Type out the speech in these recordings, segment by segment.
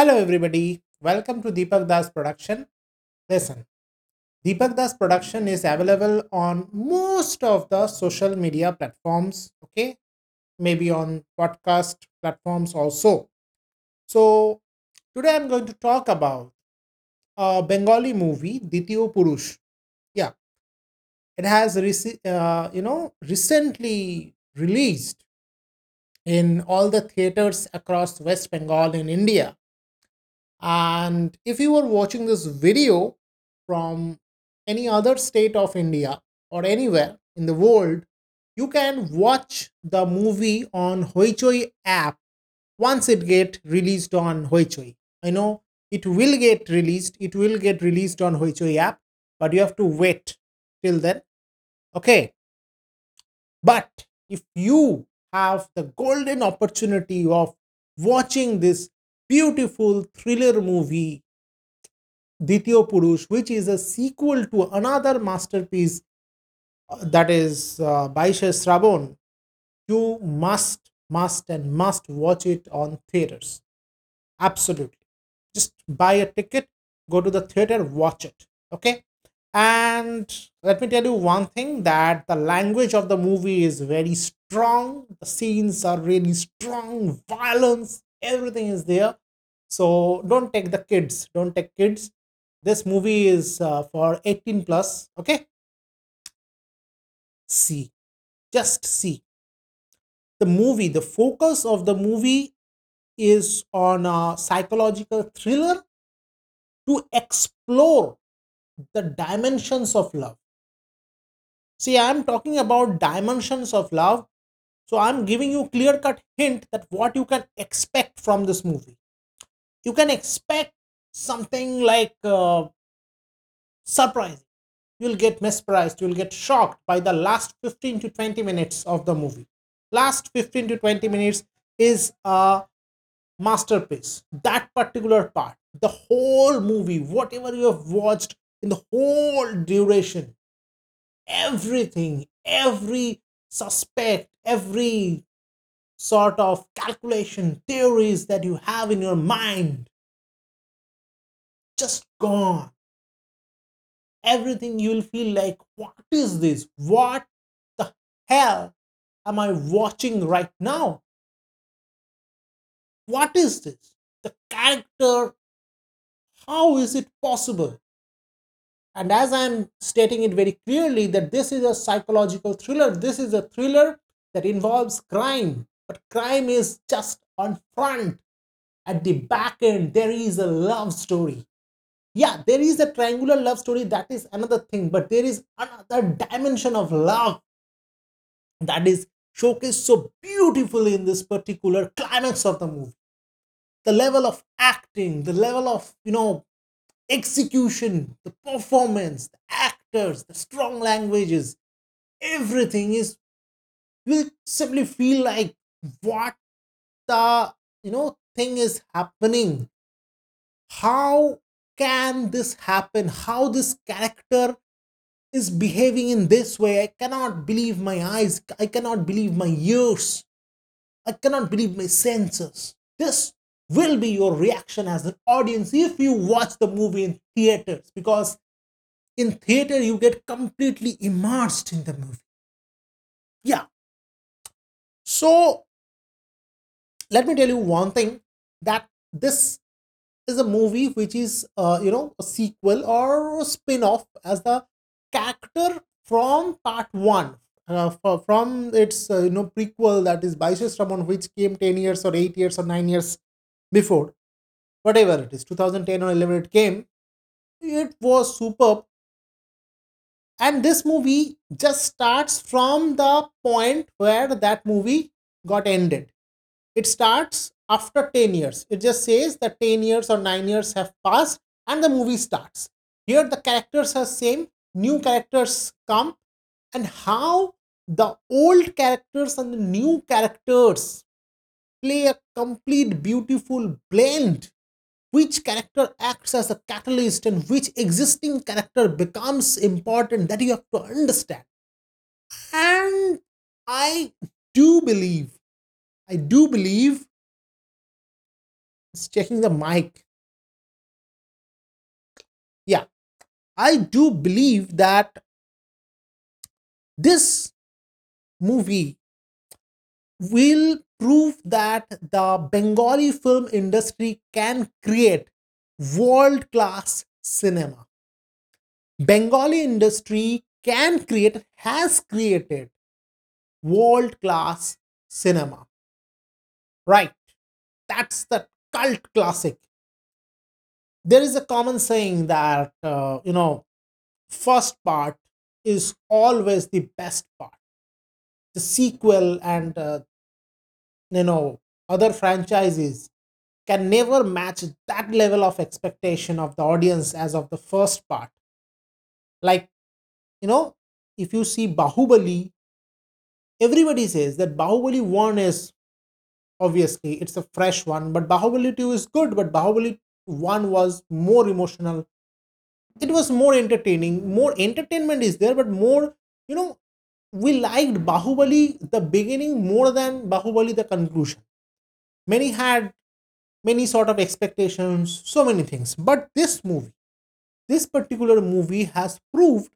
Hello, everybody. Welcome to Deepak Das Production. Listen, Deepak Das Production is available on most of the social media platforms, okay? Maybe on podcast platforms also. So, today I'm going to talk about a Bengali movie, Dwitiyo Purush. Yeah, it has, uh, you know, recently released in all the theaters across West Bengal in India And if you are watching this video from any other state of India or anywhere in the world, you can watch the movie on Hoichoi app once it get released on Hoichoi. I know it will get released, it will get released on Hoichoi app, but you have to wait till then. Okay. But if you have the golden opportunity of watching this beautiful thriller movie Dwitiyo Purush, which is a sequel to another masterpiece uh, that is uh, Baishe you must, must, and must watch it on theaters. Absolutely. Just buy a ticket, go to the theater, watch it. Okay. And let me tell you one thing that the language of the movie is very strong. The scenes are really strong, violence, everything is there. So don't take the kids. Don't take kids. This movie is uh, for 18 plus. Okay. See, just see the movie. The focus of the movie is on a psychological thriller to explore the dimensions of love. See, I'm talking about dimensions of love. So I'm giving you clear cut hint that what you can expect from this movie. You can expect something like uh. You'll get mesmerized. You'll get shocked by the last 15 to 20 minutes of the movie. Last 15 to 20 minutes is a masterpiece. That particular part, the whole movie, whatever you have watched in the whole duration, everything, every suspect, every sort of calculation, theories that you have in your mind, just gone. Everything you'll feel like, what is this? What the hell am I watching right now? What is this? The character, how is it possible? And as I'm stating it very clearly, that this is a psychological thriller, this is a thriller that involves crime, but crime is just on front. At the back end, there is a love story. Yeah, there is a triangular love story, that is another thing, but there is another dimension of love that is showcased so beautifully in this particular climax of the movie. The level of acting, the level of, you know, execution, the performance, the actors, the strong languages, everything is you simply feel like what the you know thing is happening. How can this happen? How this character is behaving in this way? I cannot believe my eyes. I cannot believe my ears. I cannot believe my senses. This will be your reaction as an audience if you watch the movie in theaters because in theater you get completely immersed in the movie. Yeah. So let me tell you one thing that this is a movie which is uh, you know a sequel or a spin-off as the character from part one uh, from its uh, you know prequel that is Baishe Srabon which came 10 years or 8 years or 9 years before. Whatever it is 2010 or 11 it came it was superb. And this movie just starts from the point where that movie got ended it starts after 10 years. It just says that 10 years or 9 years have passed and the movie starts. Here the characters are same new characters come and how the old characters and the new characters play a complete beautiful blend. Which character acts as a catalyst and which existing character becomes important that you have to understand. And i do believe i do believe It's checking the mic. Yeah, I do believe that this movie will prove that the Bengali film industry can create world class cinema. Bengali industry can create, has created world class cinema. Right. That's the cult classic. There is a common saying that, uh, you know, first part is always the best part. The sequel and, uh, you know, other franchises can never match that level of expectation of the audience as of the first part. Like, you know, if you see Bahubali, everybody says that Bahubali 1 is obviously it's a fresh one, but Bahubali 2 is good, but Bahubali 1 was more emotional. It was more entertaining. More entertainment is there, but more, you know, we liked Bahubali the beginning more than Bahubali the conclusion. Many had many sort of expectations, so many things. But this movie, this particular movie has proved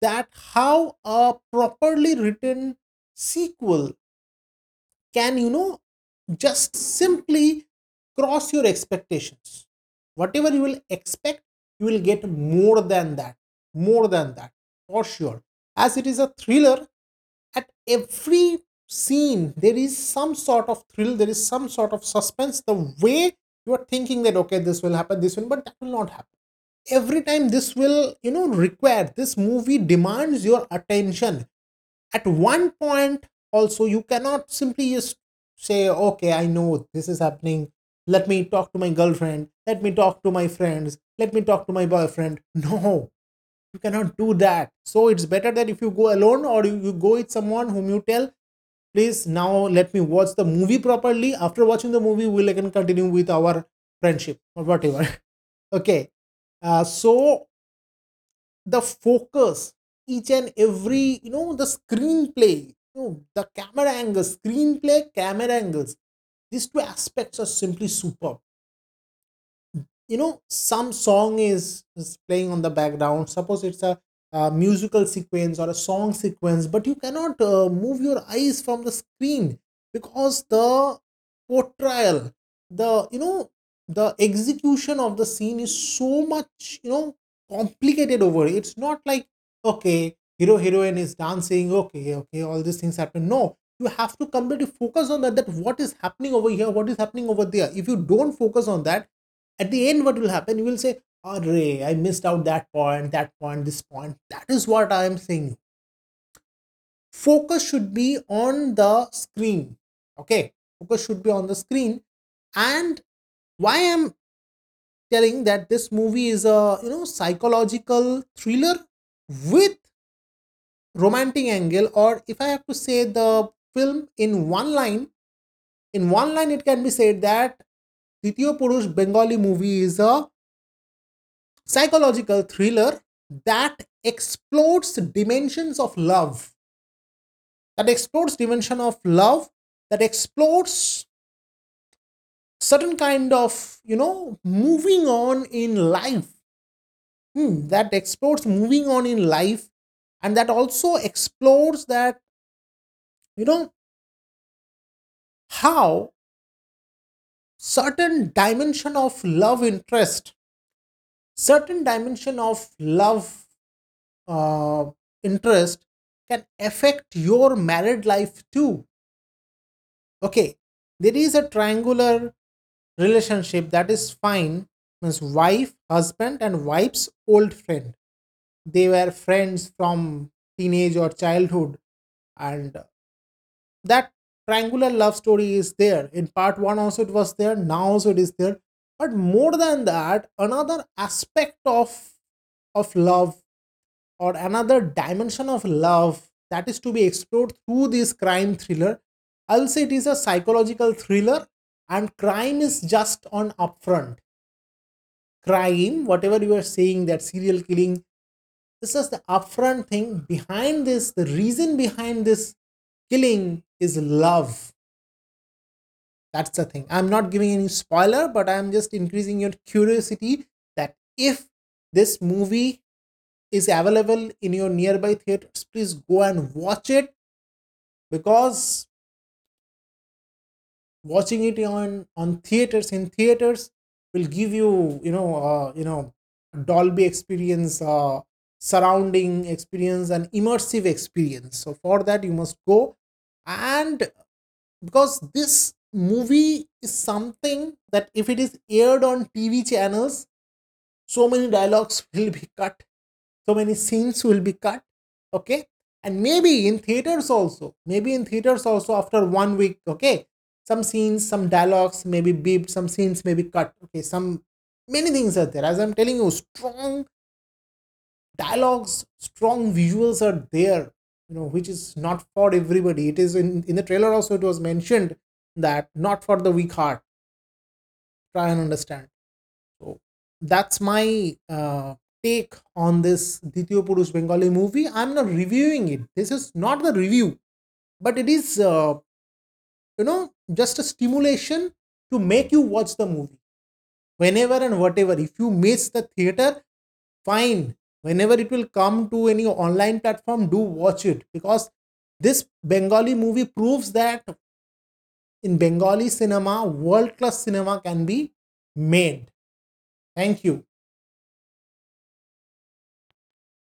that how a properly written sequel can you know just simply cross your expectations. Whatever you will expect you will get more than that more than that for sure. As it is a thriller at every scene there is some sort of thrill there is some sort of suspense the way you are thinking that okay this will happen this will but that will not happen. Every time this will you know require this movie demands your attention. At one point also you cannot simply just say okay i know this is happening. Let me talk to my girlfriend. Let me talk to my friends. Let me talk to my boyfriend. No you cannot do that. So it's better that if you go alone or you, go with someone whom you tell please now let me watch the movie properly. After watching the movie we'll again continue with our friendship or whatever. Okay uh, so the focus each and every you know the screenplay you know the camera angles screenplay camera angles these two aspects are simply superb you know some song is, is playing on the background suppose it's a, a musical sequence or a song sequence but you cannot uh, move your eyes from the screen because the portrayal the you know the execution of the scene is so much you know complicated over it. it's not like okay hero heroine is dancing okay okay all these things happen. No you have to completely focus on that that what is happening over here what is happening over there. If you don't focus on that at the end what will happen? You will say oh ray i missed out that point that point this point. That is what i am saying. Focus should be on the screen okay? Focus should be on the screen. And why i'm telling that this movie is a you know psychological thriller with romantic angle or if i have to say the film in one line in one line it can be said that Dwitiyo Purush Bengali movie is a psychological thriller that explores dimensions of love. That explores dimension of love that explores certain kind of you know moving on in life. Hmm, that explores moving on in life and that also explores that you know how certain dimension of love interest certain dimension of love uh, interest can affect your married life too. Okay there is a triangular relationship that is fine. Means wife husband and wife's old friend they were friends from teenage or childhood. And that triangular love story is there. In part 1 also it was there now also it is there. But more than that another aspect of of love or another dimension of love that is to be explored through this crime thriller i'll say it is a psychological thriller and crime is just on upfront. Crime whatever you are saying that serial killing this is the upfront thing. Behind this the reason behind this killing is love. That's the thing. I'm not giving any spoiler but i'm just increasing your curiosity that if this movie is available in your nearby theaters please go and watch it. Because watching it on on theaters in theaters will give you you know uh, you know dolby experience uh, surrounding experience and immersive experience. So for that you must go. And because this movie is something that if it is aired on tv channels so many dialogues will be cut. So many scenes will be cut. Okay? And maybe in theaters also. Maybe in theaters also after one week. Okay? Some scenes some dialogues may be beeped. Some scenes may be cut. Okay? Some many things are there. As i'm telling you strong dialogues strong visuals are there you know which is not for everybody it is in in the trailer also it was mentioned that not for the weak heart try and understand so that's my uh, take on this Dwitiyo Purush Bengali movie. I'm not reviewing it. This is not the review, but it is, uh, you know, just a stimulation to make you watch the movie whenever and whatever. If you miss the theater, fine. Whenever it will come to any online platform, do watch it because this Bengali movie proves that in Bengali cinema, world class cinema can be made. Thank you.